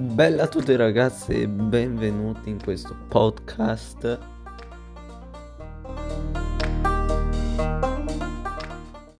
Bella a tutti ragazzi e benvenuti in questo podcast.